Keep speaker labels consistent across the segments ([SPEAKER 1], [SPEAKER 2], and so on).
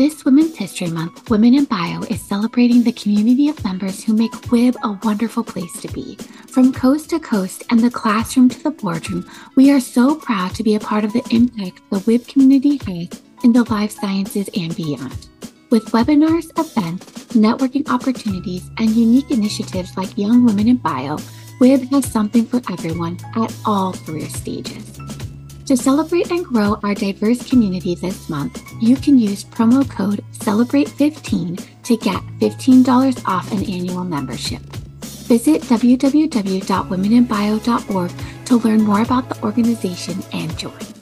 [SPEAKER 1] This Women's History Month, Women in Bio is celebrating the community of members who make WIB a wonderful place to be. From coast to coast and the classroom to the boardroom, we are so proud to be a part of the impact the WIB community has in the life sciences and beyond. With webinars, events, networking opportunities, and unique initiatives like Young Women in Bio, WIB has something for everyone at all career stages. To celebrate and grow our diverse community this month, you can use promo code CELEBRATE15 to get $15 off an annual membership. Visit www.womeninbio.org to learn more about the organization and join.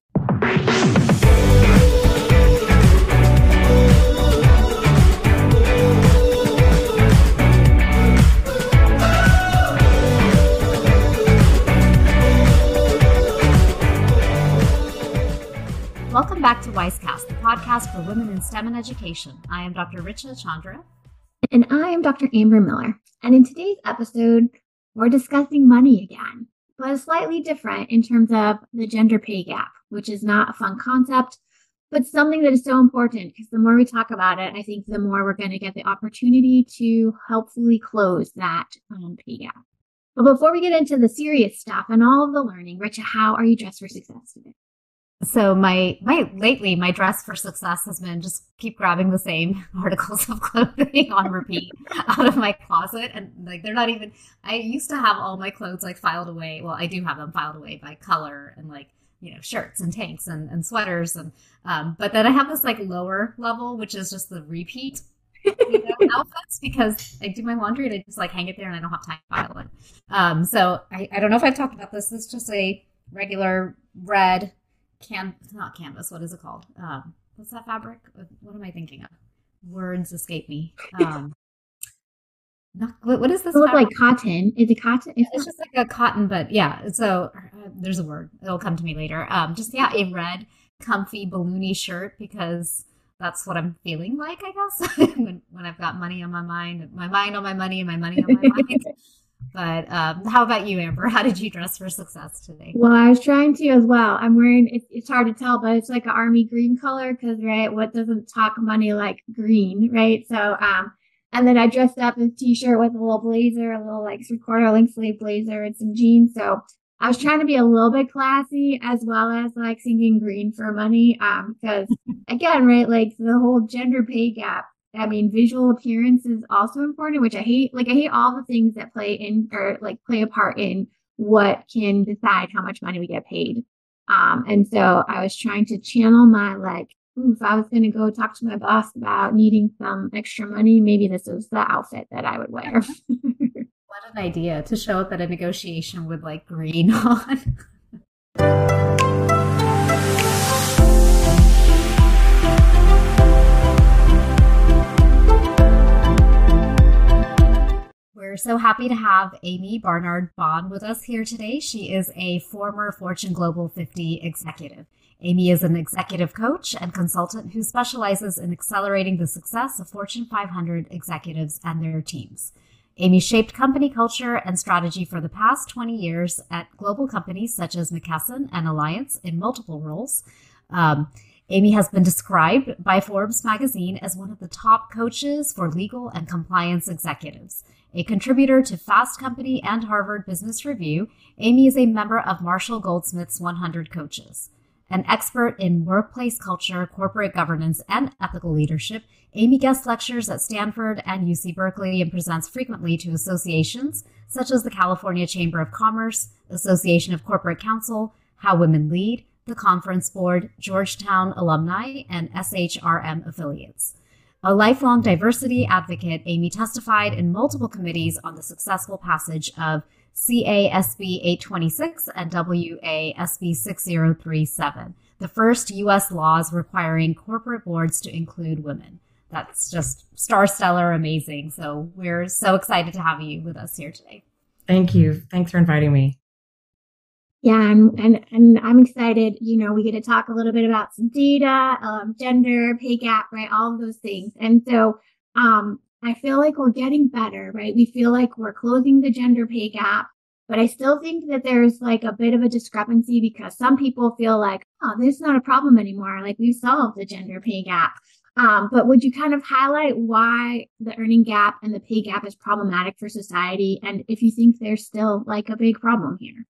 [SPEAKER 2] Podcast for women in STEM and education. I am Dr. Richa Chandra.
[SPEAKER 1] And I am Dr. Amber Miller. And in today's episode, we're discussing money again, but slightly different in terms of the gender pay gap, which is not a fun concept, but something that is so important because the more we talk about it, I think the more we're going to get the opportunity to helpfully close that um, pay gap. But before we get into the serious stuff and all of the learning, Richa, how are you dressed for success today?
[SPEAKER 2] So my my lately my dress for success has been just keep grabbing the same articles of clothing on repeat out of my closet and like they're not even i used to have all my clothes like filed away well i do have them filed away by color and like you know shirts and tanks and, and sweaters and um, but then i have this like lower level which is just the repeat you know, outfits because I do my laundry and I just like hang it there and I don't have time to file it. Um, so I, I don't know if I've talked about this. This is just a regular red can it's not canvas. What is it called? Um, what's that fabric? What am I thinking of? Words escape me. Um, not, what, what is this?
[SPEAKER 1] It looks like cotton. Is it cotton?
[SPEAKER 2] It's, it's just like a cotton, but yeah. So uh, there's a word. It'll come to me later. Um, just yeah, a red, comfy, balloony shirt because that's what I'm feeling like, I guess, when, when I've got money on my mind, my mind on my money, and my money on my mind. But um, how about you, Amber? How did you dress for success today?
[SPEAKER 1] Well, I was trying to as well. I'm wearing, it's, it's hard to tell, but it's like an army green color because, right, what doesn't talk money like green, right? So, um, and then I dressed up in a t-shirt with a little blazer, a little like three quarter length sleeve blazer and some jeans. So I was trying to be a little bit classy as well as like singing green for money. Um, because again, right, like the whole gender pay gap I mean, visual appearance is also important, which I hate. Like, I hate all the things that play in or like play a part in what can decide how much money we get paid. Um, and so I was trying to channel my like, if I was going to go talk to my boss about needing some extra money, maybe this was the outfit that I would wear.
[SPEAKER 2] what an idea to show up at a negotiation with like green on. So happy to have Amii Barnard Bahn with us here today. She is a former Fortune Global 50 executive. Amii is an executive coach and consultant who specializes in accelerating the success of Fortune 500 executives and their teams. Amii shaped company culture and strategy for the past 20 years at global companies such as McKesson and Allianz in multiple roles. Um, Amii has been described by Forbes magazine as one of the top coaches for legal and compliance executives. A contributor to Fast Company and Harvard Business Review, Amii is a member of Marshall Goldsmith's 100 Coaches. An expert in workplace culture, corporate governance, and ethical leadership, Amii guest lectures at Stanford and UC Berkeley and presents frequently to associations such as the California Chamber of Commerce, Association of Corporate Counsel, How Women Lead, the Conference Board, Georgetown Alumni, and SHRM affiliates. A lifelong diversity advocate, Amii testified in multiple committees on the successful passage of CASB 826 and WASB 6037, the first U.S. laws requiring corporate boards to include women. That's just star stellar amazing. So we're so excited to have you with us here today.
[SPEAKER 3] Thank you. Thanks for inviting me.
[SPEAKER 1] Yeah, and, and and I'm excited. You know, we get to talk a little bit about some data, um, gender, pay gap, right? All of those things. And so um, I feel like we're getting better, right? We feel like we're closing the gender pay gap, but I still think that there's like a bit of a discrepancy because some people feel like, oh, this is not a problem anymore. Like we've solved the gender pay gap. Um, but would you kind of highlight why the earning gap and the pay gap is problematic for society, and if you think there's still like a big problem here?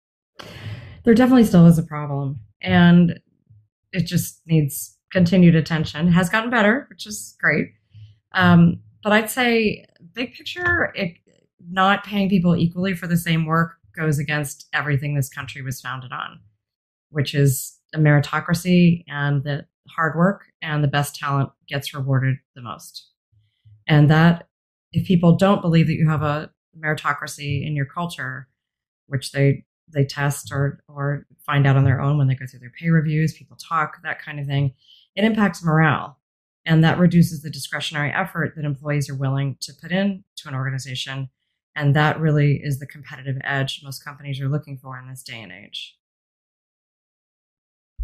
[SPEAKER 3] There definitely still is a problem, and it just needs continued attention. It has gotten better, which is great. Um, but I'd say, big picture, it, not paying people equally for the same work goes against everything this country was founded on, which is a meritocracy and that hard work and the best talent gets rewarded the most. And that if people don't believe that you have a meritocracy in your culture, which they they test or or find out on their own when they go through their pay reviews, people talk, that kind of thing, it impacts morale. And that reduces the discretionary effort that employees are willing to put in to an organization. And that really is the competitive edge most companies are looking for in this day and age.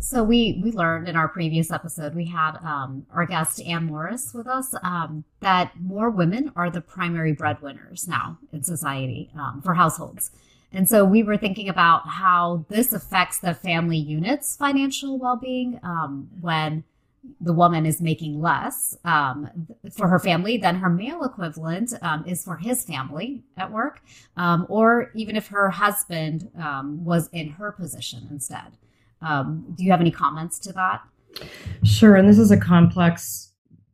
[SPEAKER 2] So we we learned in our previous episode we had um, our guest Anne Morris with us um, that more women are the primary breadwinners now in society um, for households, and so we were thinking about how this affects the family unit's financial well being um, when the woman is making less um, for her family than her male equivalent um, is for his family at work, or even if her husband was in her position instead. Um, do you have any comments to that?
[SPEAKER 3] Sure. And this is a complex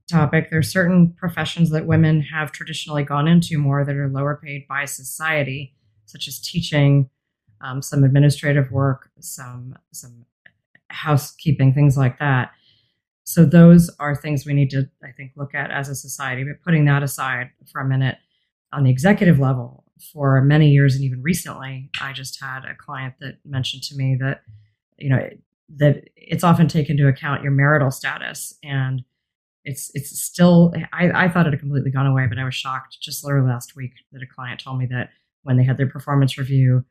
[SPEAKER 3] topic. There are certain professions that women have traditionally gone into more that are lower paid by society, such as teaching, um, some administrative work, some some housekeeping, things like that. So those are things we need to, I think, look at as a society. But putting that aside for a minute, on the executive level, for many years and even recently, I just had a client that mentioned to me that you know that it's often taken into account your marital status and it's it's still I, I thought it had completely gone away but i was shocked just literally last week that a client told me that when they had their performance review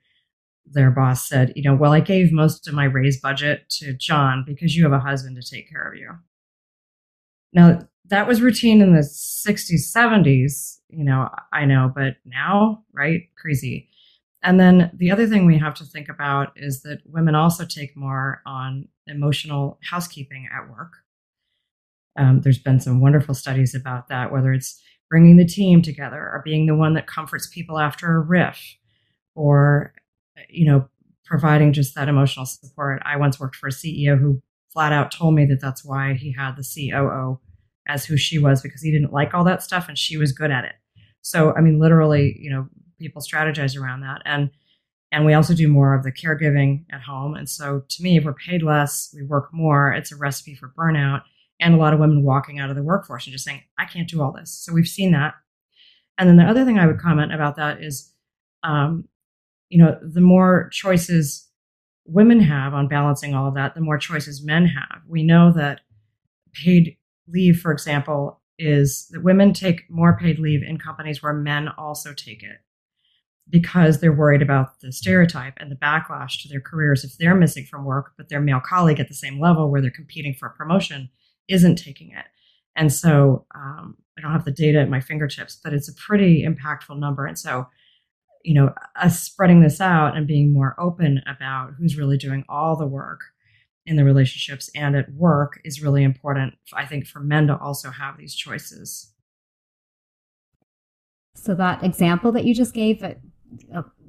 [SPEAKER 3] their boss said you know well i gave most of my raise budget to john because you have a husband to take care of you. Now that was routine in the 60s 70s you know i know but now right? Crazy. And then the other thing we have to think about is that women also take more on emotional housekeeping at work. Um, there's been some wonderful studies about that, whether it's bringing the team together or being the one that comforts people after a RIF or, you know, providing just that emotional support. I once worked for a CEO who flat out told me that that's why he had the COO as who she was because he didn't like all that stuff and she was good at it. So, I mean, literally, you know, people strategize around that. And and we also do more of the caregiving at home. And so to me, if we're paid less, we work more, it's a recipe for burnout and a lot of women walking out of the workforce and just saying, I can't do all this. So we've seen that. And then the other thing I would comment about that is, um, you know, the more choices women have on balancing all of that, the more choices men have. We know that paid leave, for example, is that women take more paid leave in companies where men also take it because they're worried about the stereotype and the backlash to their careers if they're missing from work, but their male colleague at the same level where they're competing for a promotion isn't taking it. And so um, I don't have the data at my fingertips, but it's a pretty impactful number. And so, you know, us spreading this out and being more open about who's really doing all the work in the relationships and at work is really important, I think, for men to also have these choices.
[SPEAKER 2] So that example that you just gave, uh,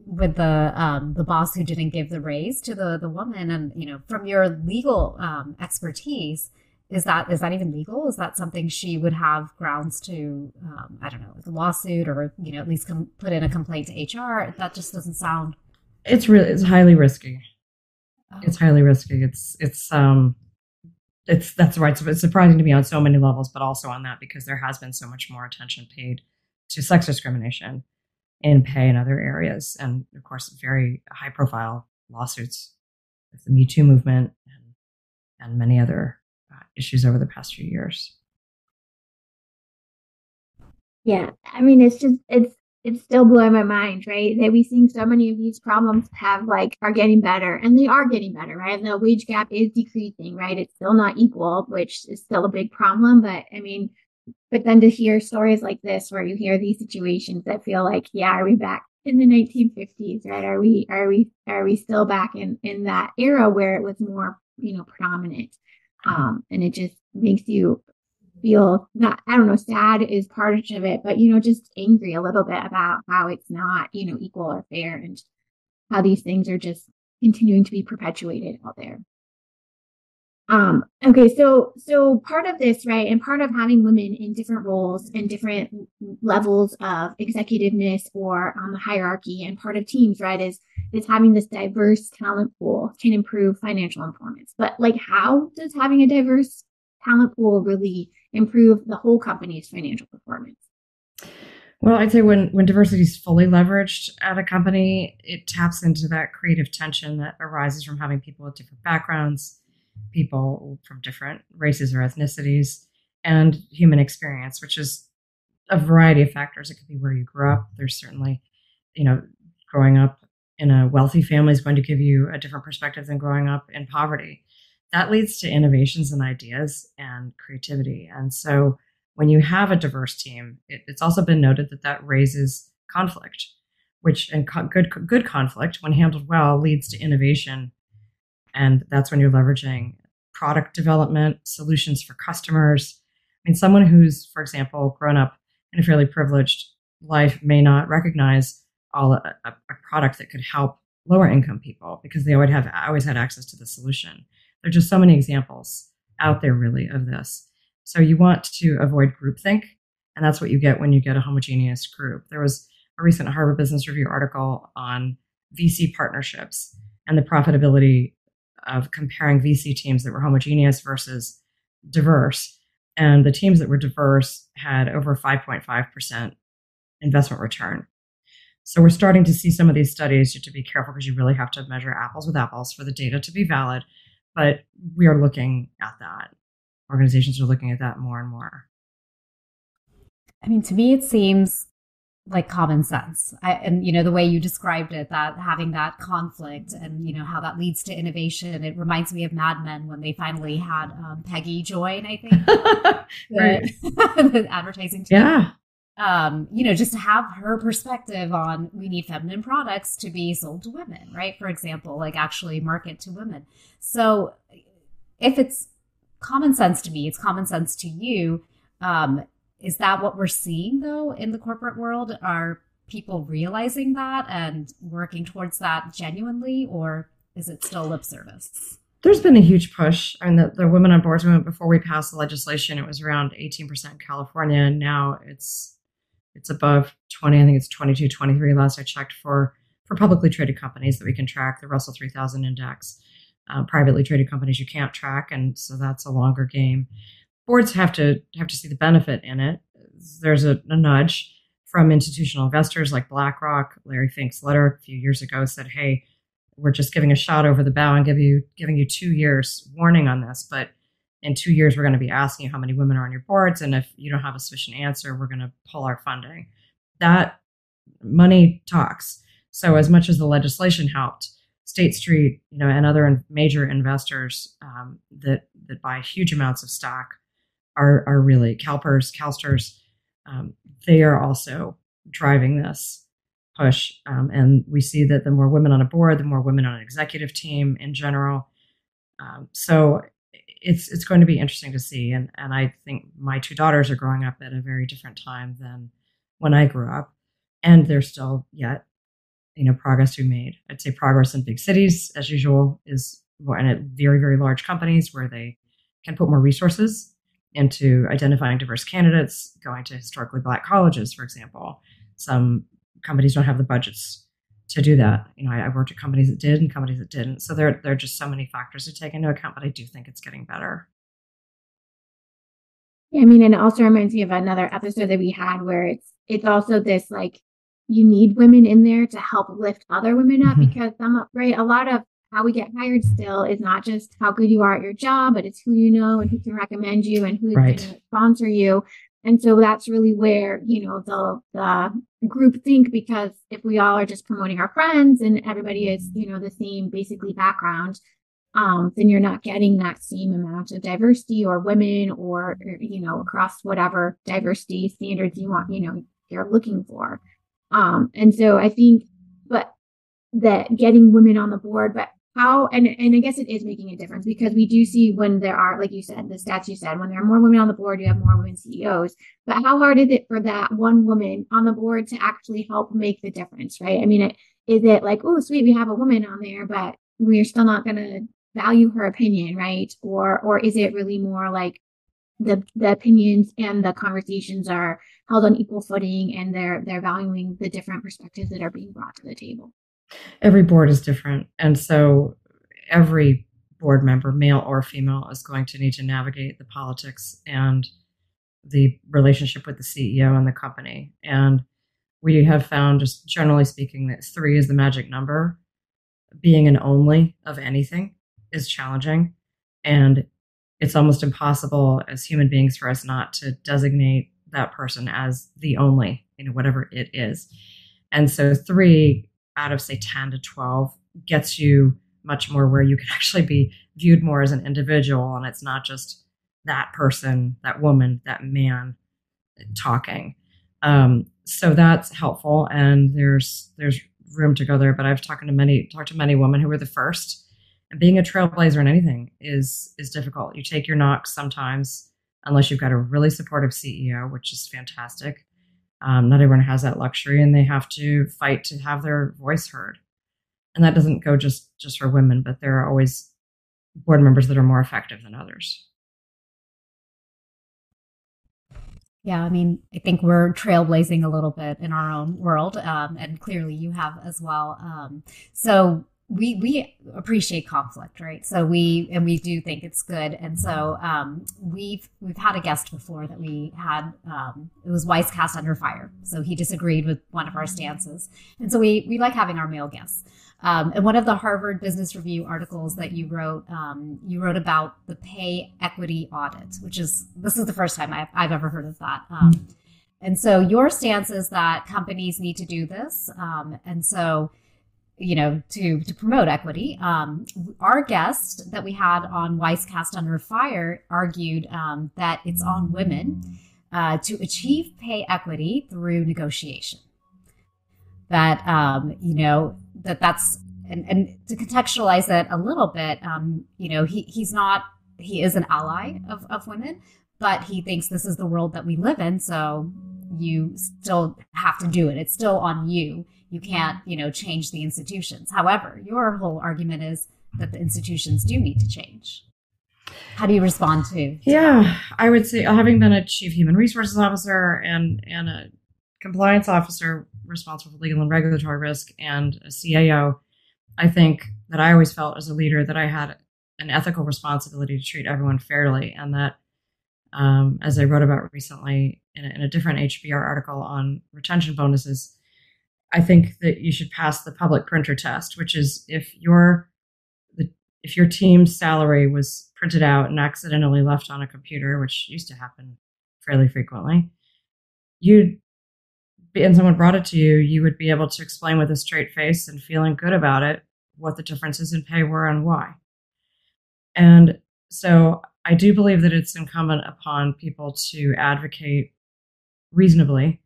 [SPEAKER 2] with the um, the boss who didn't give the raise to the the woman, and you know, from your legal um, expertise, is that is that even legal? Is that something she would have grounds to um, I don't know, like a lawsuit or you know at least com- put in a complaint to HR? That just doesn't sound.
[SPEAKER 3] It's really it's highly risky. Oh. It's highly risky. It's it's um it's that's right. So it's surprising to me on so many levels, but also on that because there has been so much more attention paid to sex discrimination in pay in other areas. And of course, very high profile lawsuits with the Me Too movement and, and many other issues over the past few years.
[SPEAKER 1] Yeah, I mean, it's just, it's, it's still blowing my mind, right? That we seeing so many of these problems have like are getting better and they are getting better, right? The wage gap is decreasing, right? It's still not equal, which is still a big problem. But I mean, but then to hear stories like this, where you hear these situations that feel like, yeah, are we back in the 1950s, right? Are we are we are we still back in in that era where it was more, you know, predominant? Um, and it just makes you feel that I don't know, sad is part of it, but you know, just angry a little bit about how it's not, you know, equal or fair and how these things are just continuing to be perpetuated out there. Um, okay, so so part of this, right, and part of having women in different roles and different levels of executiveness or um, hierarchy, and part of teams, right, is is having this diverse talent pool can improve financial performance. But like, how does having a diverse talent pool really improve the whole company's financial performance?
[SPEAKER 3] Well, I'd say when when diversity is fully leveraged at a company, it taps into that creative tension that arises from having people with different backgrounds people from different races or ethnicities and human experience, which is a variety of factors. It could be where you grew up. There's certainly, you know, growing up in a wealthy family is going to give you a different perspective than growing up in poverty. That leads to innovations and ideas and creativity. And so when you have a diverse team, it, it's also been noted that that raises conflict, which and co- good good conflict, when handled well, leads to innovation and that's when you're leveraging product development, solutions for customers. I mean, someone who's, for example, grown up in a fairly privileged life may not recognize all uh, a, a, product that could help lower income people because they always have always had access to the solution. There are just so many examples out there really of this. So you want to avoid groupthink, and that's what you get when you get a homogeneous group. There was a recent Harvard Business Review article on VC partnerships and the profitability of comparing VC teams that were homogeneous versus diverse. And the teams that were diverse had over 5.5% investment return. So we're starting to see some of these studies. You have to be careful because you really have to measure apples with apples for the data to be valid. But we are looking at that. Organizations are looking at that more and more.
[SPEAKER 2] I mean, to me, it seems like common sense. I, and you know the way you described it that having that conflict and you know how that leads to innovation it reminds me of mad men when they finally had um, peggy join i think. The, the advertising team.
[SPEAKER 3] yeah.
[SPEAKER 2] Um, you know just to have her perspective on we need feminine products to be sold to women right? For example like actually market to women. So if it's common sense to me it's common sense to you um, is that what we're seeing though in the corporate world? Are people realizing that and working towards that genuinely, or is it still lip service?
[SPEAKER 3] There's been a huge push. I mean, the, the women on boards movement before we passed the legislation, it was around 18% in California, and now it's it's above 20. I think it's 22, 23 last I checked for for publicly traded companies that we can track the Russell 3000 index. Uh, privately traded companies you can't track, and so that's a longer game boards have to have to see the benefit in it. There's a, a nudge from institutional investors like BlackRock. Larry Fink's letter a few years ago said, "Hey, we're just giving a shot over the bow and give you giving you two years warning on this, but in two years we're going to be asking you how many women are on your boards, and if you don't have a sufficient answer, we're going to pull our funding." That money talks. So as much as the legislation helped, State Street, you know, and other major investors um, that that buy huge amounts of stock are are really CalPERS, CalSTRS. Um, they are also driving this push, um, and we see that the more women on a board, the more women on an executive team in general. Um, so it's it's going to be interesting to see, and and I think my two daughters are growing up at a very different time than when I grew up, and there's still yet you know progress we made. I'd say progress in big cities, as usual, is and at very very large companies where they can put more resources into identifying diverse candidates, going to historically black colleges, for example. Some companies don't have the budgets to do that. You know, I, have worked at companies that did and companies that didn't. So there, there are just so many factors to take into account, but I do think it's getting better.
[SPEAKER 1] I mean, and it also reminds me of another episode that we had where it's it's also this like you need women in there to help lift other women up mm-hmm. because some right a lot of how we get hired still is not just how good you are at your job, but it's who you know and who can recommend you and who's right. to sponsor you. And so that's really where, you know, the the group think because if we all are just promoting our friends and everybody is, you know, the same basically background, um, then you're not getting that same amount of diversity or women or, you know, across whatever diversity standards you want, you know, you're looking for. Um, and so I think, but that getting women on the board, but how and and I guess it is making a difference because we do see when there are, like you said, the stats you said, when there are more women on the board, you have more women CEOs. But how hard is it for that one woman on the board to actually help make the difference, right? I mean, it, is it like, oh, sweet, we have a woman on there, but we're still not going to value her opinion, right? Or or is it really more like the the opinions and the conversations are held on equal footing and they're they're valuing the different perspectives that are being brought to the table?
[SPEAKER 3] Every board is different. And so every board member, male or female, is going to need to navigate the politics and the relationship with the CEO and the company. And we have found, just generally speaking, that three is the magic number. Being an only of anything is challenging. And it's almost impossible as human beings for us not to designate that person as the only, you know, whatever it is. And so three out of say 10 to 12 gets you much more where you can actually be viewed more as an individual and it's not just that person that woman that man talking. Um, so that's helpful and there's there's room to go there but i've talked to many talked to many women who were the first and being a trailblazer in anything is is difficult. You take your knocks sometimes unless you've got a really supportive ceo which is fantastic um, not everyone has that luxury, and they have to fight to have their voice heard. And that doesn't go just just for women, but there are always board members that are more effective than others.
[SPEAKER 2] Yeah, I mean, I think we're trailblazing a little bit in our own world, um, and clearly you have as well. Um, so, we we appreciate conflict, right? So we and we do think it's good, and so um, we've we've had a guest before that we had um, it was WISEcast under fire, so he disagreed with one of our stances, and so we we like having our male guests. Um, and one of the Harvard Business Review articles that you wrote, um, you wrote about the pay equity audit, which is this is the first time I've, I've ever heard of that. Um, and so your stance is that companies need to do this, um, and so you know, to to promote equity. Um, our guest that we had on WISEcast Under Fire argued um, that it's on women uh, to achieve pay equity through negotiation. That um, you know that that's and, and to contextualize it a little bit, um, you know, he he's not he is an ally of, of women, but he thinks this is the world that we live in, so you still have to do it. It's still on you you can't, you know, change the institutions. However, your whole argument is that the institutions do need to change. How do you respond to?
[SPEAKER 3] Yeah, I would say having been a chief human resources officer and and a compliance officer responsible for legal and regulatory risk and a CAO, I think that I always felt as a leader that I had an ethical responsibility to treat everyone fairly, and that um, as I wrote about recently in a, in a different HBR article on retention bonuses, I think that you should pass the public printer test, which is if your if your team's salary was printed out and accidentally left on a computer, which used to happen fairly frequently, you'd and someone brought it to you, you would be able to explain with a straight face and feeling good about it what the differences in pay were and why. And so I do believe that it's incumbent upon people to advocate reasonably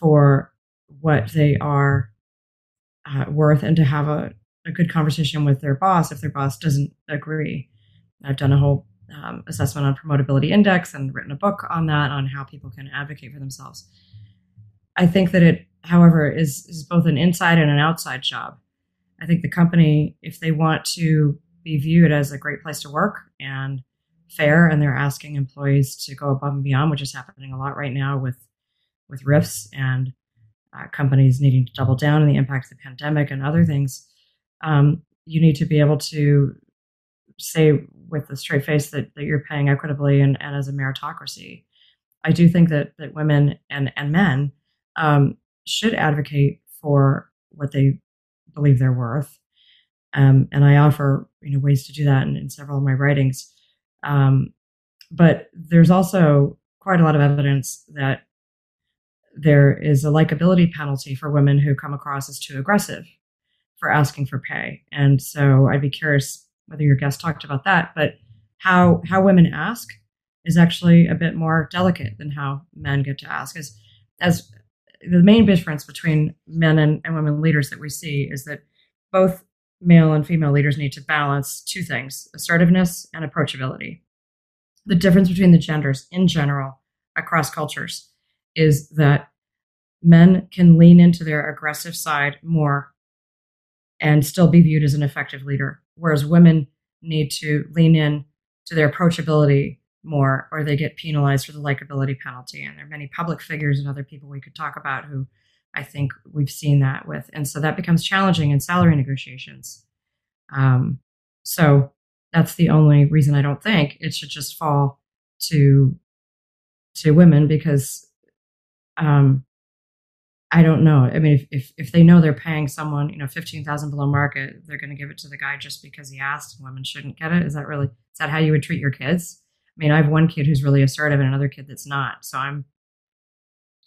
[SPEAKER 3] for what they are uh, worth and to have a, a good conversation with their boss if their boss doesn't agree. I've done a whole um, assessment on promotability index and written a book on that on how people can advocate for themselves. I think that it, however, is is both an inside and an outside job. I think the company, if they want to be viewed as a great place to work and fair, and they're asking employees to go above and beyond, which is happening a lot right now with with RIFs and uh, companies needing to double down on the impact of the pandemic and other things, um, you need to be able to say with a straight face that, that you're paying equitably and, and as a meritocracy. I do think that that women and and men um, should advocate for what they believe they're worth, um, and I offer you know ways to do that in, in several of my writings. Um, but there's also quite a lot of evidence that there is a likability penalty for women who come across as too aggressive for asking for pay. And so I'd be curious whether your guest talked about that, but how how women ask is actually a bit more delicate than how men get to ask. As as the main difference between men and, and women leaders that we see is that both male and female leaders need to balance two things assertiveness and approachability. The difference between the genders in general across cultures is that men can lean into their aggressive side more and still be viewed as an effective leader, whereas women need to lean in to their approachability more or they get penalized for the likability penalty. And there are many public figures and other people we could talk about who I think we've seen that with. And so that becomes challenging in salary negotiations. Um, so that's the only reason I don't think it should just fall to to women because um, I don't know. I mean, if, if, if they know they're paying someone, you know, fifteen thousand below market, they're going to give it to the guy just because he asked. Women shouldn't get it. Is that really? Is that how you would treat your kids? I mean, I have one kid who's really assertive and another kid that's not. So I'm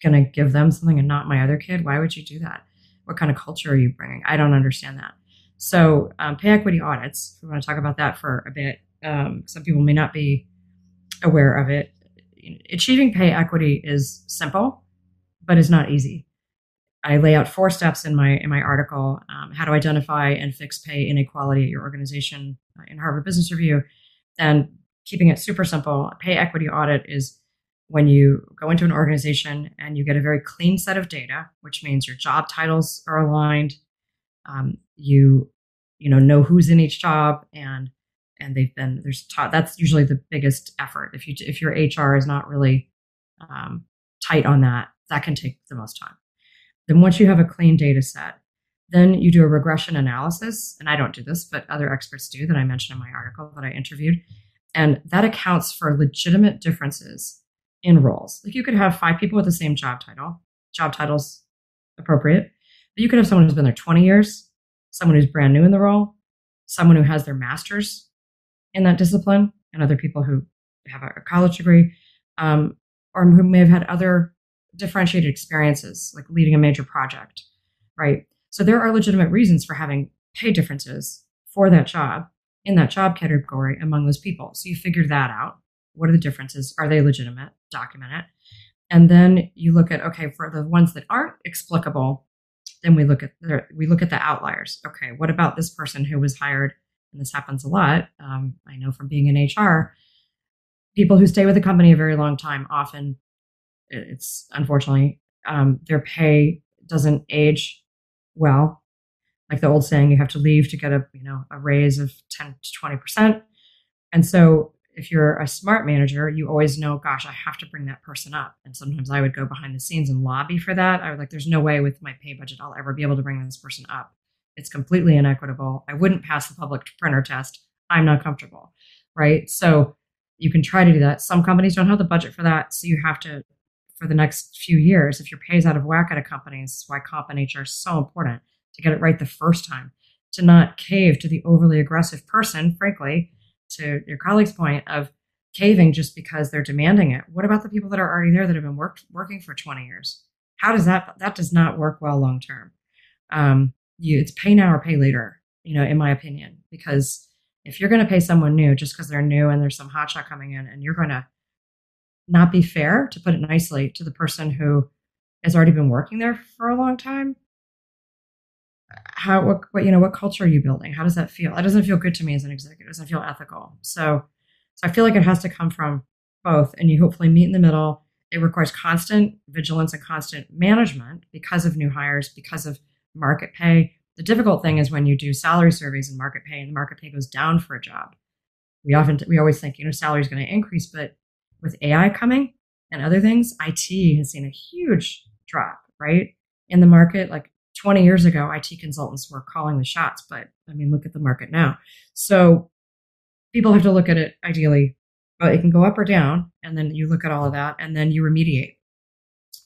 [SPEAKER 3] going to give them something and not my other kid. Why would you do that? What kind of culture are you bringing? I don't understand that. So um, pay equity audits. We want to talk about that for a bit. Um, some people may not be aware of it. Achieving pay equity is simple, but it's not easy. I lay out four steps in my in my article: um, how to identify and fix pay inequality at your organization uh, in Harvard Business Review. And keeping it super simple, pay equity audit is when you go into an organization and you get a very clean set of data, which means your job titles are aligned, um, you you know know who's in each job, and and they've been there's taught that's usually the biggest effort. If you if your HR is not really um, tight on that, that can take the most time. Then once you have a clean data set, then you do a regression analysis. And I don't do this, but other experts do that I mentioned in my article that I interviewed. And that accounts for legitimate differences in roles. Like you could have five people with the same job title, job titles appropriate, but you could have someone who's been there 20 years, someone who's brand new in the role, someone who has their master's in that discipline, and other people who have a college degree, um, or who may have had other differentiated experiences, like leading a major project, right? So there are legitimate reasons for having pay differences for that job in that job category among those people. So you figure that out. What are the differences? Are they legitimate? Document it. And then you look at okay, for the ones that aren't explicable, then we look at the, we look at the outliers. Okay, what about this person who was hired? And this happens a lot. Um, I know from being in HR, people who stay with a company a very long time often it's unfortunately um, their pay doesn't age well. Like the old saying, you have to leave to get a you know a raise of ten to twenty percent. And so if you're a smart manager, you always know, gosh, I have to bring that person up. And sometimes I would go behind the scenes and lobby for that. I was like, there's no way with my pay budget I'll ever be able to bring this person up. It's completely inequitable. I wouldn't pass the public printer test. I'm not comfortable. Right. So you can try to do that. Some companies don't have the budget for that. So you have to for the next few years if your pay is out of whack at a company. This is why comp and HR is so important to get it right the first time, to not cave to the overly aggressive person, frankly, to your colleague's point of caving just because they're demanding it. What about the people that are already there that have been working for 20 years? How does that, that does not work well long term. Um, you, it's pay now or pay later, you know, in my opinion, because if you're going to pay someone new just because they're new and there's some hotshot coming in and you're going to not be fair, to put it nicely, to the person who has already been working there for a long time. How what, what you know what culture are you building? How does that feel? That doesn't feel good to me as an executive. It doesn't feel ethical. So, so I feel like it has to come from both, and you hopefully meet in the middle. It requires constant vigilance and constant management because of new hires, because of market pay. The difficult thing is when you do salary surveys and market pay, and the market pay goes down for a job. We often we always think you know salary is going to increase, but with AI coming and other things, IT has seen a huge drop, right? In the market, like 20 years ago, IT consultants were calling the shots, but I mean, look at the market now. So people have to look at it ideally. but it can go up or down, and then you look at all of that, and then you remediate.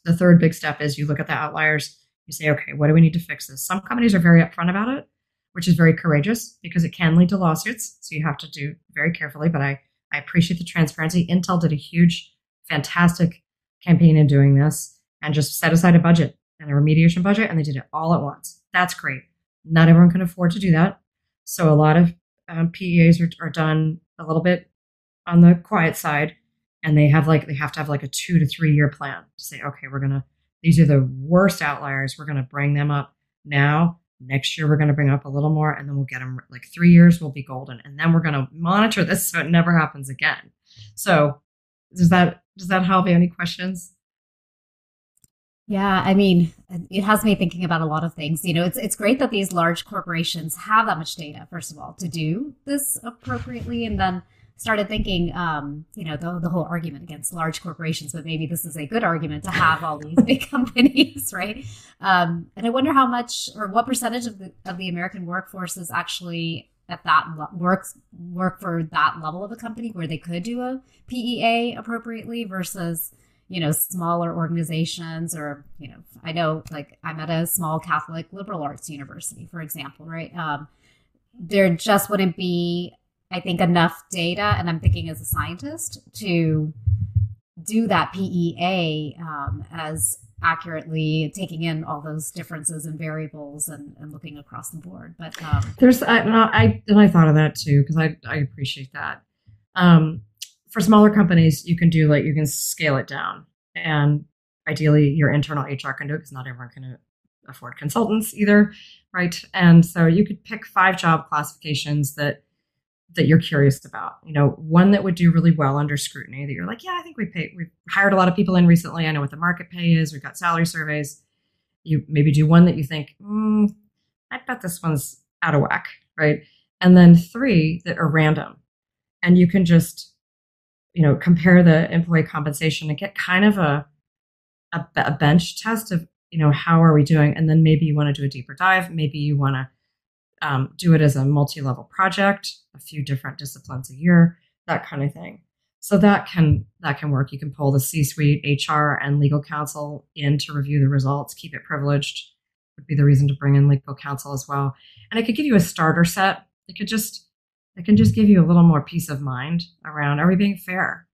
[SPEAKER 3] The third big step is you look at the outliers. You say, okay, what do we need to fix this? Some companies are very upfront about it, which is very courageous because it can lead to lawsuits. So you have to do very carefully. But I I appreciate the transparency. Intel did a huge, fantastic campaign in doing this and just set aside a budget and a remediation budget, and they did it all at once. That's great. Not everyone can afford to do that. So a lot of um, PEAs are, are done a little bit on the quiet side, and they have like they have to have like a two to three year plan to say, okay, we're gonna these are the worst outliers. We're gonna bring them up now. Next year, we're going to bring up a little more, and then we'll get them like three years will be golden, and then we're going to monitor this so it never happens again. So, does that does that help? Any questions?
[SPEAKER 2] Yeah, I mean, it has me thinking about a lot of things. You know, it's it's great that these large corporations have that much data, first of all, to do this appropriately, and then started thinking, um, you know, the, the whole argument against large corporations, but maybe this is a good argument to have all these big companies, right? Um, and I wonder how much or what percentage of the of the American workforce is actually at that works work for that level of a company where they could do a PEA appropriately versus you know smaller organizations or you know I know like I'm at a small Catholic liberal arts university for example right um, there just wouldn't be I think, enough data, and I'm thinking as a scientist, to do that PEA um, as accurately taking in all those differences and variables and, and looking across the board. But um,
[SPEAKER 3] there's, I, I, and I thought of that too, because I, I appreciate that. Um, for smaller companies, you can do like, you can scale it down. And ideally, your internal HR can do it because not everyone can afford consultants either. Right. And so you could pick five job classifications that that you're curious about. You know, one that would do really well under scrutiny that you're like, yeah, I think we pay, we've hired a lot of people in recently. I know what the market pay is. We've got salary surveys. You maybe do one that you think, mm, I bet this one's out of whack, right? And then three that are random. And you can just, you know, compare the employee compensation and get kind of a, a, a bench test of, you know, how are we doing? And then maybe you want to do a deeper dive. Maybe you want to um, do it as a multi-level project, a few different disciplines a year, that kind of thing. So that can that can work. You can pull the C-suite, HR, and legal counsel in to review the results. Keep it privileged would be the reason to bring in legal counsel as well. And it could give you a starter set. It could just it can just give you a little more peace of mind around are we being fair,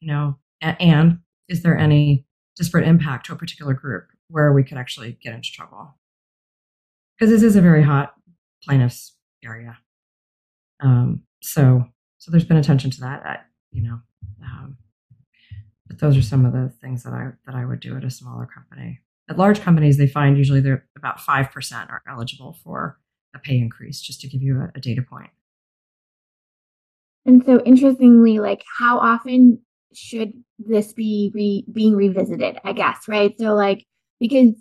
[SPEAKER 3] you know, and, and is there any disparate impact to a particular group where we could actually get into trouble? Because this is a very hot plaintiff's area. Um, so, so there's been attention to that. You know, um, but those are some of the things that I that I would do at a smaller company. At large companies, they find usually they're about five percent are eligible for a pay increase. Just to give you a, a data point.
[SPEAKER 1] And so, interestingly, like how often should this be re- being revisited? I guess right. So, like because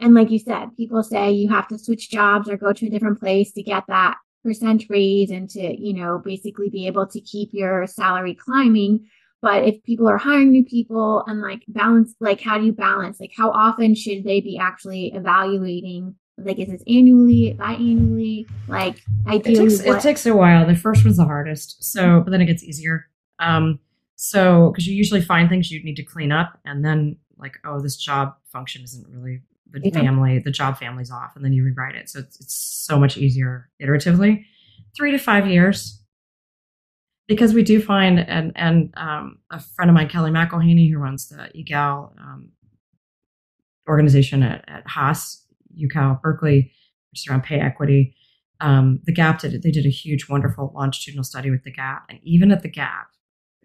[SPEAKER 1] and like you said, people say you have to switch jobs or go to a different place to get that percent raise and to, you know, basically be able to keep your salary climbing. But if people are hiring new people and like balance, like how do you balance? Like how often should they be actually evaluating? Like is this annually, biannually? Like ideally,
[SPEAKER 3] it takes, it takes a while. The first one's the hardest, so but then it gets easier. Um, so because you usually find things you need to clean up, and then like oh, this job function isn't really the yeah. family, the job family's off, and then you rewrite it. So it's, it's so much easier iteratively. Three to five years, because we do find, and and um, a friend of mine, Kellie McElhaney, who runs the EGAL um, organization at, at Haas, UCal, Berkeley, which is around pay equity. Um, the Gap did they did a huge, wonderful longitudinal study with the Gap, and even at the Gap,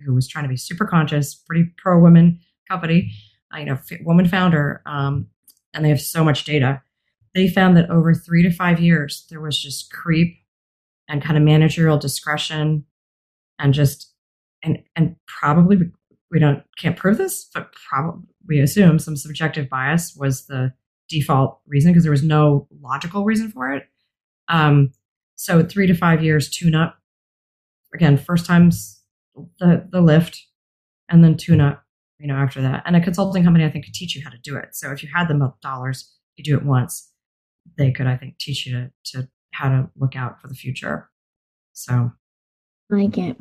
[SPEAKER 3] who was trying to be super conscious, pretty pro women company, uh, you know, woman founder, um, and they have so much data. They found that over three to five years, there was just creep and kind of managerial discretion and just, and, and probably we don't, can't prove this, but probably we assume some subjective bias was the default reason because there was no logical reason for it. Um, so three to five years tune up. Again, first times the the lift, and then tune up you know, after that. And a consulting company, I think, could teach you how to do it. So if you had the dollars, you do it once, they could, I think, teach you to, to how to look out for the future. So
[SPEAKER 1] I like it.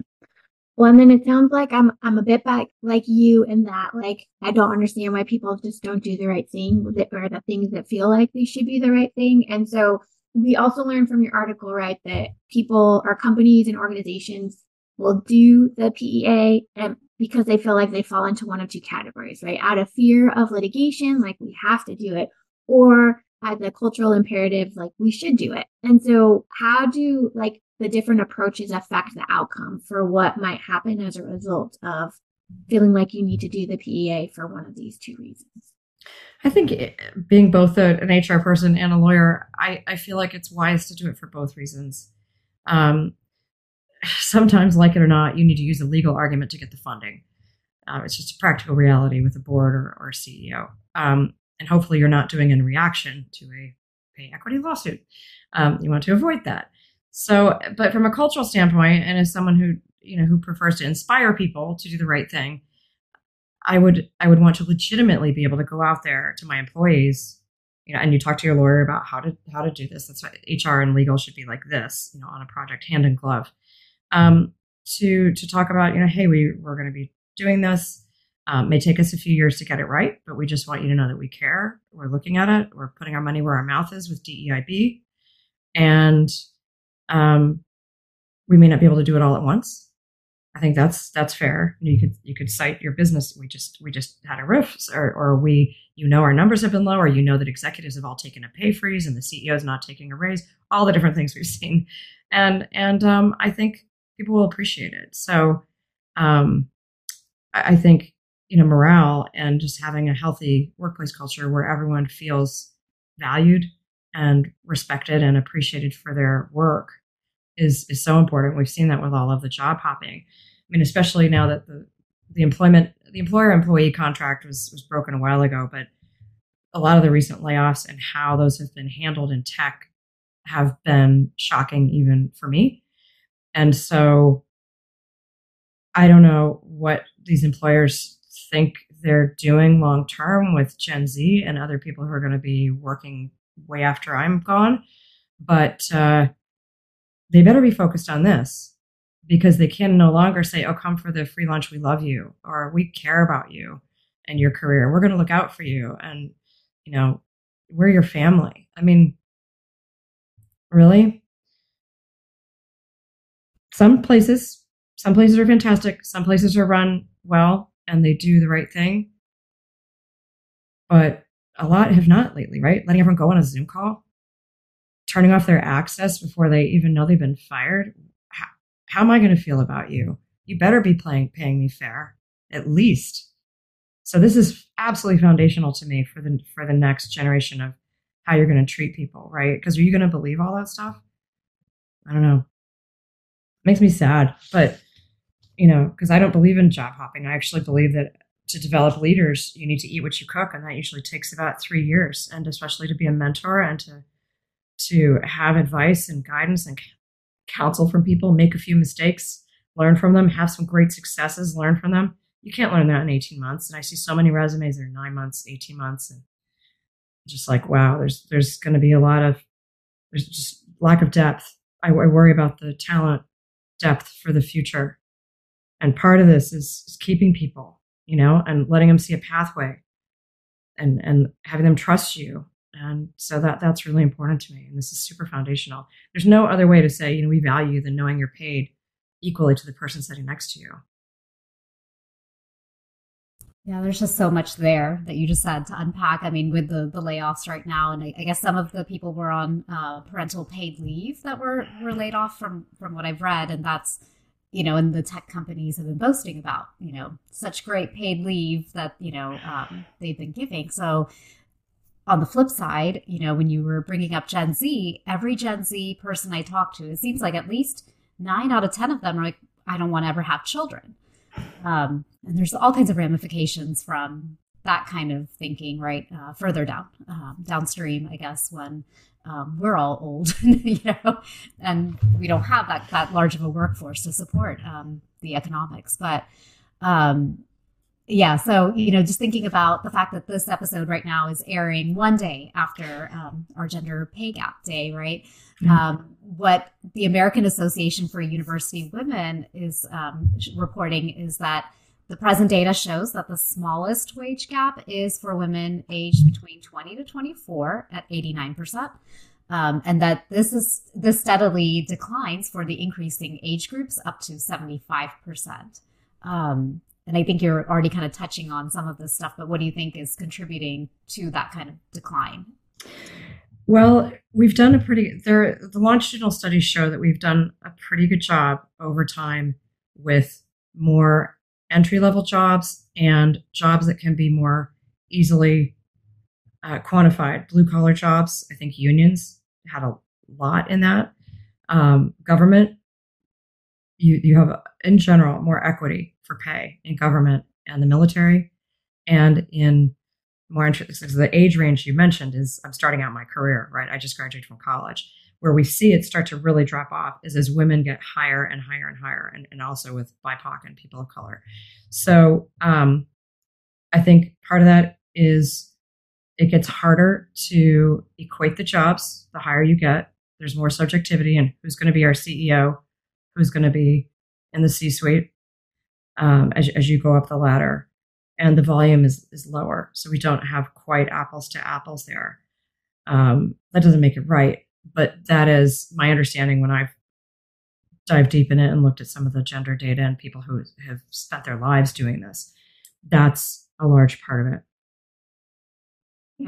[SPEAKER 1] Well, and then it sounds like I'm I'm a bit back like you in that like I don't understand why people just don't do the right thing or the things that feel like they should be the right thing. And so we also learned from your article, right, that people or companies and organizations will do the PEA and because they feel like they fall into one of two categories, right? Out of fear of litigation, like we have to do it, or as the cultural imperative, like we should do it. And so, how do like the different approaches affect the outcome for what might happen as a result of feeling like you need to do the PEA for one of these two reasons?
[SPEAKER 3] I think it, being both an HR person and a lawyer, I, I feel like it's wise to do it for both reasons. Um, sometimes, like it or not, you need to use a legal argument to get the funding. Uh, it's just a practical reality with a board or, or CEO. Um, and hopefully, you're not doing in reaction to a pay equity lawsuit. Um, you want to avoid that. So, but from a cultural standpoint, and as someone who you know who prefers to inspire people to do the right thing, I would I would want to legitimately be able to go out there to my employees, you know, and you talk to your lawyer about how to how to do this. That's why HR and legal should be like this, you know, on a project hand in glove. Um, to to talk about, you know, hey, we we're going to be doing this. Um, may take us a few years to get it right, but we just want you to know that we care. We're looking at it. We're putting our money where our mouth is with DEIB, and um, we may not be able to do it all at once. I think that's that's fair. You could you could cite your business. We just we just had a RIF, or or we you know our numbers have been low, or you know that executives have all taken a pay freeze and the CEO is not taking a raise. All the different things we've seen, and and um, I think people will appreciate it. So um, I, I think you know morale and just having a healthy workplace culture where everyone feels valued and respected and appreciated for their work is is so important. We've seen that with all of the job hopping. I mean, especially now that the the employment the employer employee contract was was broken a while ago, but a lot of the recent layoffs and how those have been handled in tech have been shocking even for me. And so I don't know what these employers think they're doing long term with Gen Z and other people who are going to be working way after I'm gone. But uh, they better be focused on this because they can no longer say, oh, come for the free lunch. We love you, or we care about you and your career. We're going to look out for you. And, you know, we're your family. I mean, really? Some places, some places are fantastic. Some places are run well and they do the right thing. But a lot have not lately, right? Letting everyone go on a Zoom call turning off their access before they even know they've been fired. How, how am I going to feel about you? You better be playing, paying me fair, at least. So this is absolutely foundational to me for the for the next generation of how you're going to treat people, right? Because are you going to believe all that stuff? I don't know. Makes me sad, but you know, because I don't believe in job hopping. I actually believe that to develop leaders, you need to eat what you cook, and that usually takes about three years. And especially to be a mentor and to to have advice and guidance and counsel from people, make a few mistakes, learn from them, have some great successes, learn from them. You can't learn that in 18 months. And I see so many resumes that are nine months, 18 months, and just like, wow, there's there's going to be a lot of there's just lack of depth. I, I, worry about the talent depth for the future, and part of this is, is keeping people, you know, and letting them see a pathway, and and having them trust you and so that that's really important to me. And this is super foundational. There's no other way to say, you know, we value the knowing you're paid equally to the person sitting next to you.
[SPEAKER 2] Yeah, there's just so much there that you just had to unpack. I mean, with the, the layoffs right now, and I, I guess some of the people were on uh, parental paid leave that were were laid off from from what I've read, and that's you know, and the tech companies have been boasting about you know such great paid leave that you know um, they've been giving. So on the flip side, you know, when you were bringing up Gen Z, every Gen Z person I talk to, it seems like at least nine out of 10 of them are like, I don't want to ever have children. Um, and there's all kinds of ramifications from that kind of thinking, right? Uh, further down, um, downstream, I guess, when um, we're all old, you know, and we don't have that, that large of a workforce to support um, the economics. But um, yeah so you know just thinking about the fact that this episode right now is airing one day after um, our gender pay gap day right? Mm-hmm. um, what the american association for university women is um, reporting is that the present data shows that the smallest wage gap is for women aged between 20 to 24 at 89% um, and that this is this steadily declines for the increasing age groups up to 75% um, and I think you're already kind of touching on some of this stuff, but what do you think is contributing to that kind of decline?
[SPEAKER 3] Well, we've done a pretty there the longitudinal studies show that we've done a pretty good job over time with more entry level jobs and jobs that can be more easily uh, quantified blue collar jobs. I think unions had a lot in that. Um, government, you you have in general more equity for pay in government and the military, and in more interesting. The age range you mentioned is I'm starting out my career, right? I just graduated from college. Where we see it start to really drop off is as women get higher and higher and higher, and, and also with BIPOC and people of color. So um, I think part of that is it gets harder to equate the jobs the higher you get. There's more subjectivity and who's going to be our CEO, who's going to be in the C suite um, as, as you go up the ladder. And the volume is, is lower. So we don't have quite apples to apples there. Um, that doesn't make it right. But that is my understanding when I've dived deep in it and looked at some of the gender data and people who have spent their lives doing this. That's a large part of it.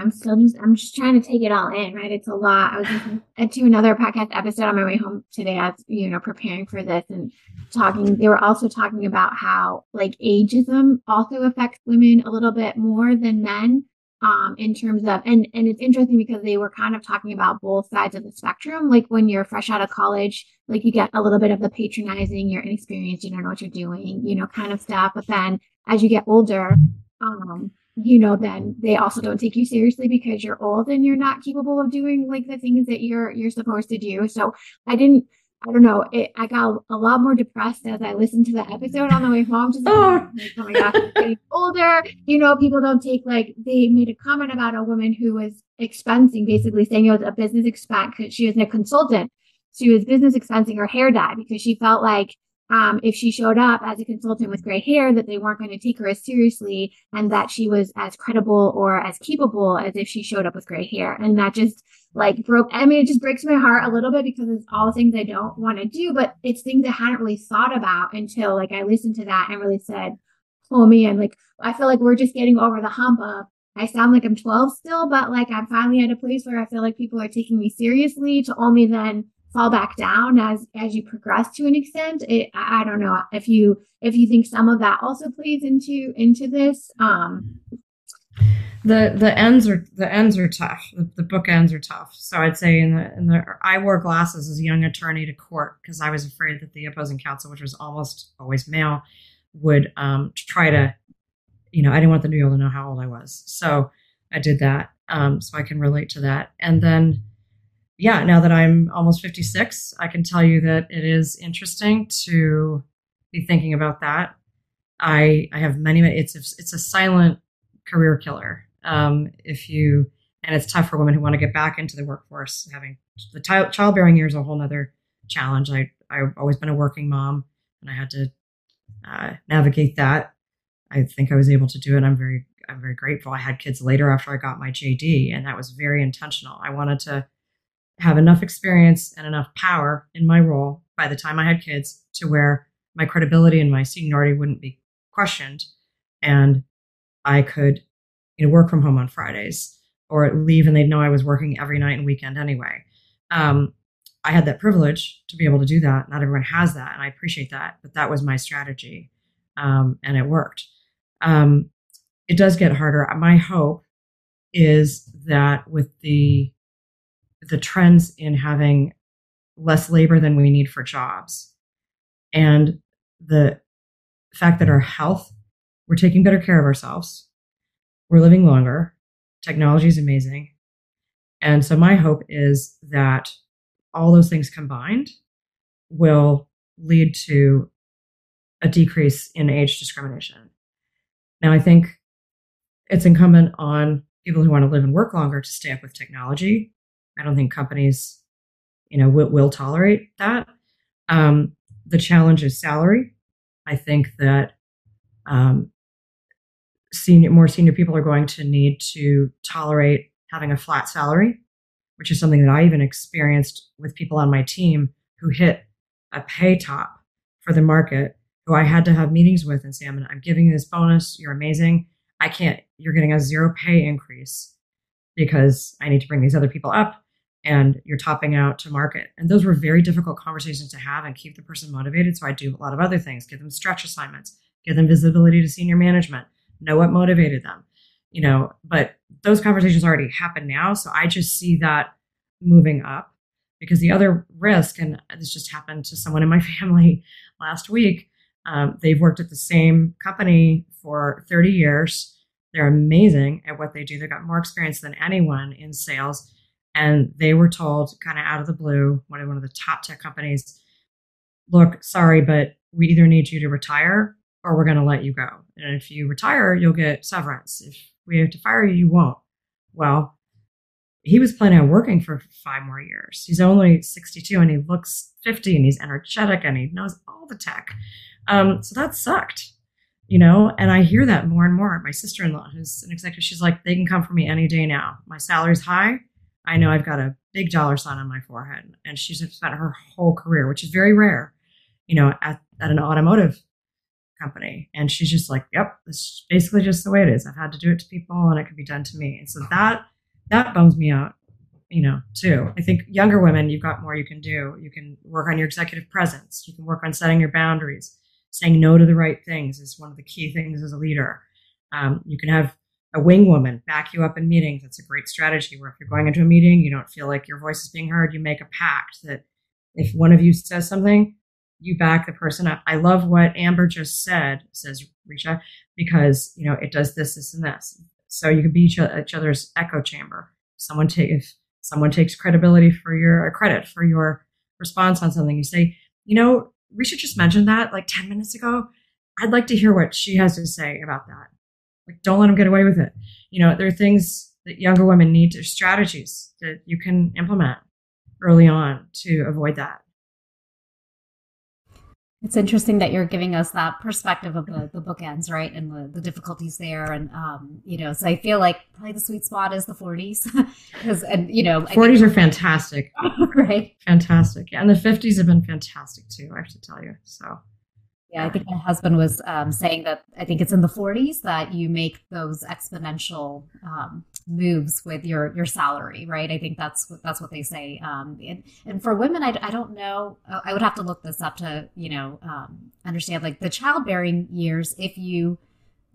[SPEAKER 1] I'm still just I'm just trying to take it all in, right? It's a lot. I was listening to another podcast episode on my way home today as you know, preparing for this and talking they were also talking about how like ageism also affects women a little bit more than men. Um, in terms of and and it's interesting because they were kind of talking about both sides of the spectrum. Like when you're fresh out of college, like you get a little bit of the patronizing, you're inexperienced, you don't know what you're doing, you know, kind of stuff. But then as you get older, um, you know, then they also don't take you seriously because you're old and you're not capable of doing like the things that you're you're supposed to do. So I didn't I don't know. It, I got a lot more depressed as I listened to the episode on the way home. Just oh, like, oh my gosh, getting older. You know, people don't take like they made a comment about a woman who was expensing, basically saying it was a business expense because she was a consultant. She was business expensing her hair dye because she felt like um, if she showed up as a consultant with gray hair, that they weren't going to take her as seriously and that she was as credible or as capable as if she showed up with gray hair. And that just like broke, I mean, it just breaks my heart a little bit because it's all the things I don't want to do, but it's things I hadn't really thought about until like I listened to that and really said, oh man, like I feel like we're just getting over the hump of I sound like I'm 12 still, but like I'm finally at a place where I feel like people are taking me seriously to only then fall back down as as you progress to an extent. It, i don't know if you if you think some of that also plays into into this um
[SPEAKER 3] the the ends are the ends are tough. The, the book ends are tough. So i'd say in the in the i wore glasses as a young attorney to court because i was afraid that the opposing counsel which was almost always male would um try to you know i didn't want the new able to know how old i was. So i did that um so i can relate to that. And then yeah, now that I'm almost 56, I can tell you that it is interesting to be thinking about that. I I have many. It's a, it's a silent career killer. Um, if you and it's tough for women who want to get back into the workforce. Having the t- childbearing years a whole other challenge. I I've always been a working mom, and I had to uh, navigate that. I think I was able to do it. I'm very I'm very grateful. I had kids later after I got my JD, and that was very intentional. I wanted to have enough experience and enough power in my role by the time I had kids to where my credibility and my seniority wouldn't be questioned. And I could, you know, work from home on Fridays or leave and they'd know I was working every night and weekend anyway. Um, I had that privilege to be able to do that. Not everyone has that, and I appreciate that. But that was my strategy, um, and it worked. Um, it does get harder. My hope is that with the the trends in having less labor than we need for jobs. And the fact that our health we're taking better care of ourselves. We're living longer. Technology is amazing. And so my hope is that all those things combined will lead to a decrease in age discrimination. Now i think it's incumbent on people who want to live and work longer to stay up with technology I don't think companies, you know, will, will tolerate that. Um, the challenge is salary. I think that um, senior, more senior people are going to need to tolerate having a flat salary, which is something that I even experienced with people on my team who hit a pay top for the market, who I had to have meetings with and say, I'm, I'm giving you this bonus. You're amazing. I can't, you're getting a zero pay increase because I need to bring these other people up and you're topping out to market. And those were very difficult conversations to have and keep the person motivated. So I do a lot of other things, give them stretch assignments, give them visibility to senior management, know what motivated them, you know, but those conversations already happen now. So I just see that moving up because the other risk, and this just happened to someone in my family last week, um, they've worked at the same company for 30 years. They're amazing at what they do. They've got more experience than anyone in sales. And they were told, kind of out of the blue, one of one of the top tech companies, look, sorry, but we either need you to retire or we're going to let you go. And if you retire, you'll get severance. If we have to fire you, you won't. Well, he was planning on working for five more years. He's only 62 and he looks 50 and he's energetic and he knows all the tech. Um, so that sucked, you know, and I hear that more and more. My sister in law, who's an executive, she's like, they can come for me any day now. My salary's high. I know I've got a big dollar sign on my forehead. And she's spent her whole career, which is very rare, you know, at, at an automotive company. And she's just like, yep, this is basically just the way it is. I've had to do it to people and it can be done to me. And so that, that bums me out, you know, too. I think younger women, you've got more you can do. You can work on your executive presence. You can work on setting your boundaries. Saying no to the right things is one of the key things as a leader. Um, you can have a wing woman back you up in meetings. That's a great strategy where if you're going into a meeting, you don't feel like your voice is being heard, you make a pact that if one of you says something, you back the person up. I love what Amber just said, says Richa, because you know it does this, this, and this. So you can be each, each other's echo chamber. Someone take if someone takes credibility for your credit for your response on something, you say, you know, Richa just mentioned that like 10 minutes ago. I'd like to hear what she has to say about that. Like, don't let them get away with it. You know, there are things that younger women need to strategies that you can implement early on to avoid that.
[SPEAKER 2] It's interesting that you're giving us that perspective of the, the bookends, right? And the, the difficulties there. And, um, you know, so I feel like probably the sweet spot is the 40s. Because, and, you know,
[SPEAKER 3] 40s think, are fantastic.
[SPEAKER 2] right.
[SPEAKER 3] Fantastic. Yeah, and the 50s have been fantastic too, I have to tell you. So,
[SPEAKER 2] yeah, I think my husband was um, saying that I think it's in the 40s that you make those exponential um, moves with your your salary, right? I think that's that's what they say. Um, and, and for women, I, I don't know. I would have to look this up to you know um, understand like the childbearing years. If you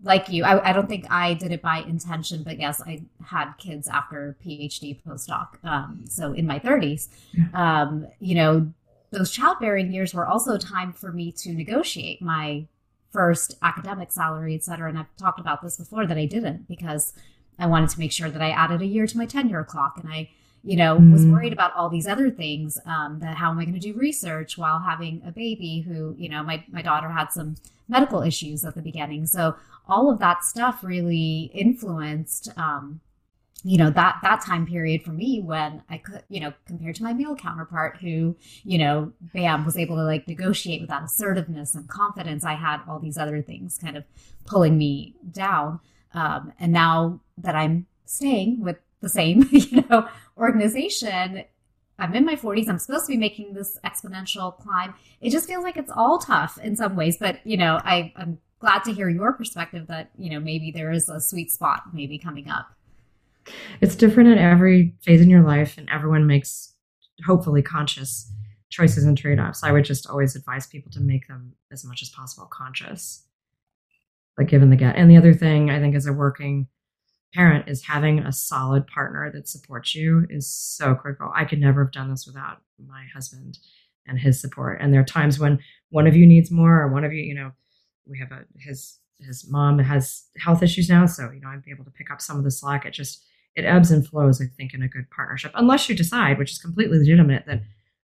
[SPEAKER 2] like you, I, I, don't think I did it by intention, but yes, I had kids after PhD postdoc. Um, so in my 30s, um, you know, those childbearing years were also a time for me to negotiate my first academic salary, et cetera. And I've talked about this before that I didn't because I wanted to make sure that I added a year to my tenure clock. And I, you know, mm. was worried about all these other things um, that how am I going to do research while having a baby who, you know, my, my daughter had some medical issues at the beginning. So all of that stuff really influenced um, you know that that time period for me when i could you know compared to my male counterpart who you know bam was able to like negotiate with that assertiveness and confidence i had all these other things kind of pulling me down. Um, and now that i'm staying with the same you know organization i'm in my 40s i'm supposed to be making this exponential climb. It just feels like it's all tough in some ways but you know I, i'm glad to hear your perspective that you know maybe there is a sweet spot maybe coming up
[SPEAKER 3] it's different at every phase in your life, and everyone makes hopefully conscious choices and trade offs. I would just always advise people to make them as much as possible conscious, like given the get. And the other thing I think as a working parent is having a solid partner that supports you is so critical. I could never have done this without my husband and his support. And there are times when one of you needs more, or one of you, you know, we have a his his mom has health issues now, so you know I'd be able to pick up some of the slack. It just it ebbs and flows, I think, in a good partnership, unless you decide, which is completely legitimate, that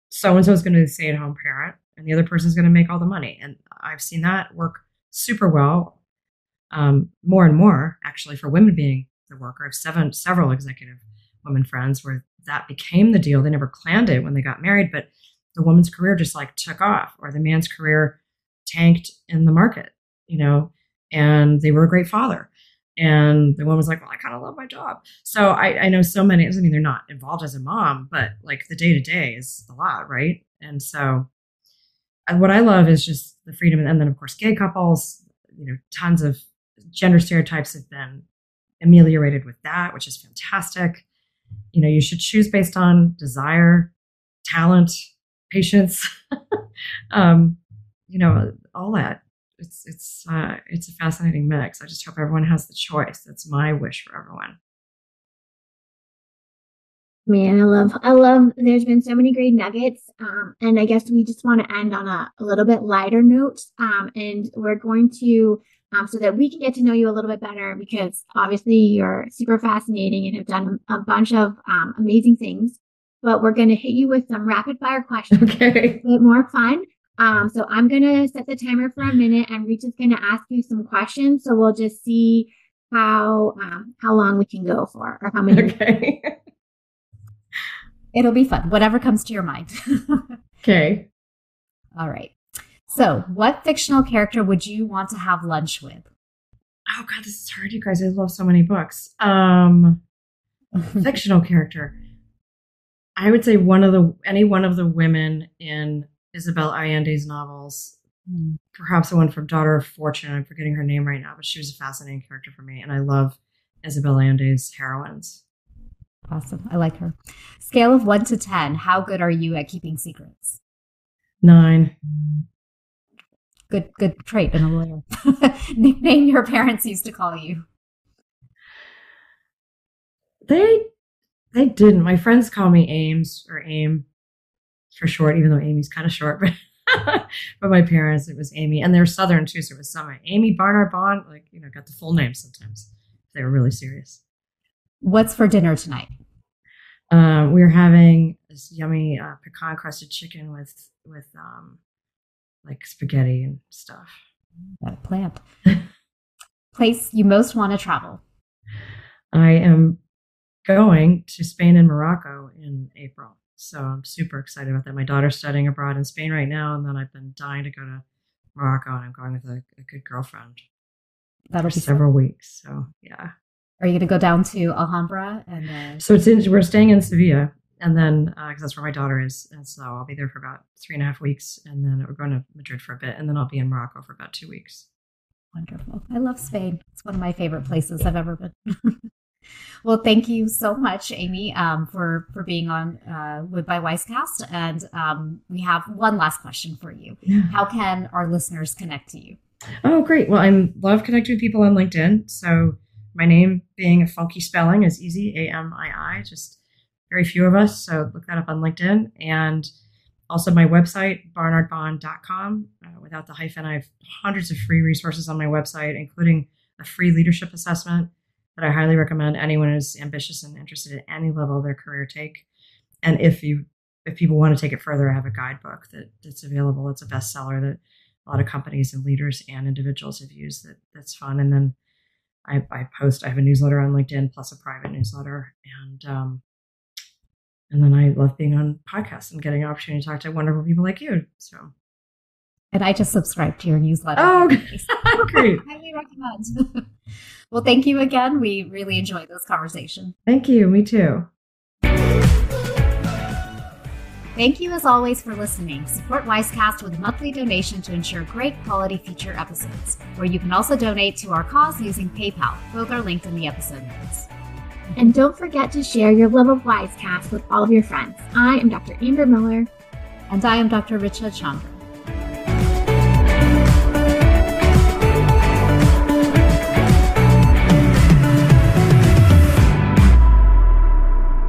[SPEAKER 3] so and so is going to be the stay at home parent and the other person is going to make all the money. And I've seen that work super well, um, more and more actually for women being the worker. I have seven, several executive women friends where that became the deal. They never planned it when they got married, but the woman's career just like took off, or the man's career tanked in the market, you know, and they were a great father. And the woman was like, Well, I kind of love my job. So I, I know so many, I mean, they're not involved as a mom, but like the day to day is a lot, right? And so and what I love is just the freedom. And then, of course, gay couples, you know, tons of gender stereotypes have been ameliorated with that, which is fantastic. You know, you should choose based on desire, talent, patience, um, you know, all that it's it's uh, it's a fascinating mix. I just hope everyone has the choice. That's my wish for everyone.
[SPEAKER 1] Man, I love, I love, there's been so many great nuggets. Um, and I guess we just want to end on a, a little bit lighter note. Um, and we're going to, um, so that we can get to know you a little bit better because obviously you're super fascinating and have done a bunch of um, amazing things. But we're going to hit you with some rapid fire questions.
[SPEAKER 3] Okay.
[SPEAKER 1] A bit more fun. Um, so I'm going to set the timer for a minute and Reach is going to ask you some questions. So we'll just see how, um, how long we can go for or how many.
[SPEAKER 3] Okay.
[SPEAKER 2] It'll be fun, whatever comes to your mind.
[SPEAKER 3] okay.
[SPEAKER 2] All right. So, what fictional character would you want to have lunch with?
[SPEAKER 3] Oh god, this is hard, you guys. I love so many books. Um fictional character. I would say one of the any one of the women in Isabel Allende's novels.
[SPEAKER 2] Hmm.
[SPEAKER 3] Perhaps the one from Daughter of Fortune. I'm forgetting her name right now, but she was a fascinating character for me, and I love Isabel Allende's heroines.
[SPEAKER 2] Awesome. I like her. Scale of one to 10. How good are you at keeping secrets?
[SPEAKER 3] Nine.
[SPEAKER 2] Good, good trait in a lawyer. Nickname your parents used to call you.
[SPEAKER 3] They they didn't. My friends call me Ames or Aim for short, even though Amii's kind of short, but but my parents it was Amii, and they're Southern too, so it was some Amii Barnard Bahn, like you know, got the full name sometimes. They were really serious.
[SPEAKER 2] What's for dinner tonight?
[SPEAKER 3] Um, we are having this yummy uh, pecan crusted chicken with with um, like spaghetti and stuff.
[SPEAKER 2] It planned. Place you most want to travel.
[SPEAKER 3] I am going to Spain and Morocco in April. So I'm super excited about that. My daughter's studying abroad in Spain right now, and then I've been dying to go to Morocco, and I'm going with a, a good girlfriend
[SPEAKER 2] That'll
[SPEAKER 3] for
[SPEAKER 2] be
[SPEAKER 3] several weeks. So yeah.
[SPEAKER 2] Are you going to go down to Alhambra and uh,
[SPEAKER 3] So it's in, we're staying in Sevilla, and then because that's where my daughter is, and so I'll be there for about three and a half weeks, and then we're going to Madrid for a bit, and then I'll be in Morocco for about two weeks.
[SPEAKER 2] wonderful? I love Spain. It's one of my favorite places I've ever been. well, thank you so much, Amii, um, for for being on uh, with by WISEcast, and um, we have one last question for you. How can our listeners connect to you?
[SPEAKER 3] Oh, great. Well, I love connecting with people on LinkedIn. So my name being a funky spelling is easy, A M I I, just very few of us. So look that up on LinkedIn. And also my website, barnardbahn.com. Uh, without the hyphen, I have hundreds of free resources on my website, including a free leadership assessment that I highly recommend anyone who's ambitious and interested at any level of their career take. And if you if people want to take it further, I have a guidebook that, that's available. It's a bestseller that a lot of companies and leaders and individuals have used that that's fun. And then I, I post, I have a newsletter on LinkedIn plus a private newsletter. And, um, and then I love being on podcasts and getting an opportunity to talk to wonderful people like you. So,
[SPEAKER 2] And I just subscribed to your newsletter.
[SPEAKER 3] oh, great.
[SPEAKER 2] Highly recommend. well, thank you again. We really enjoyed this conversation.
[SPEAKER 3] Thank you. Me too.
[SPEAKER 2] Thank you as always for listening. Support WISEcast with a monthly donation to ensure great quality future episodes, where you can also donate to our cause using PayPal. Both are linked in the episode notes.
[SPEAKER 1] And don't forget to share your love of WISEcast with all of your friends. I am Dr. Amber Miller.
[SPEAKER 2] And I am Dr. Richa Chandra.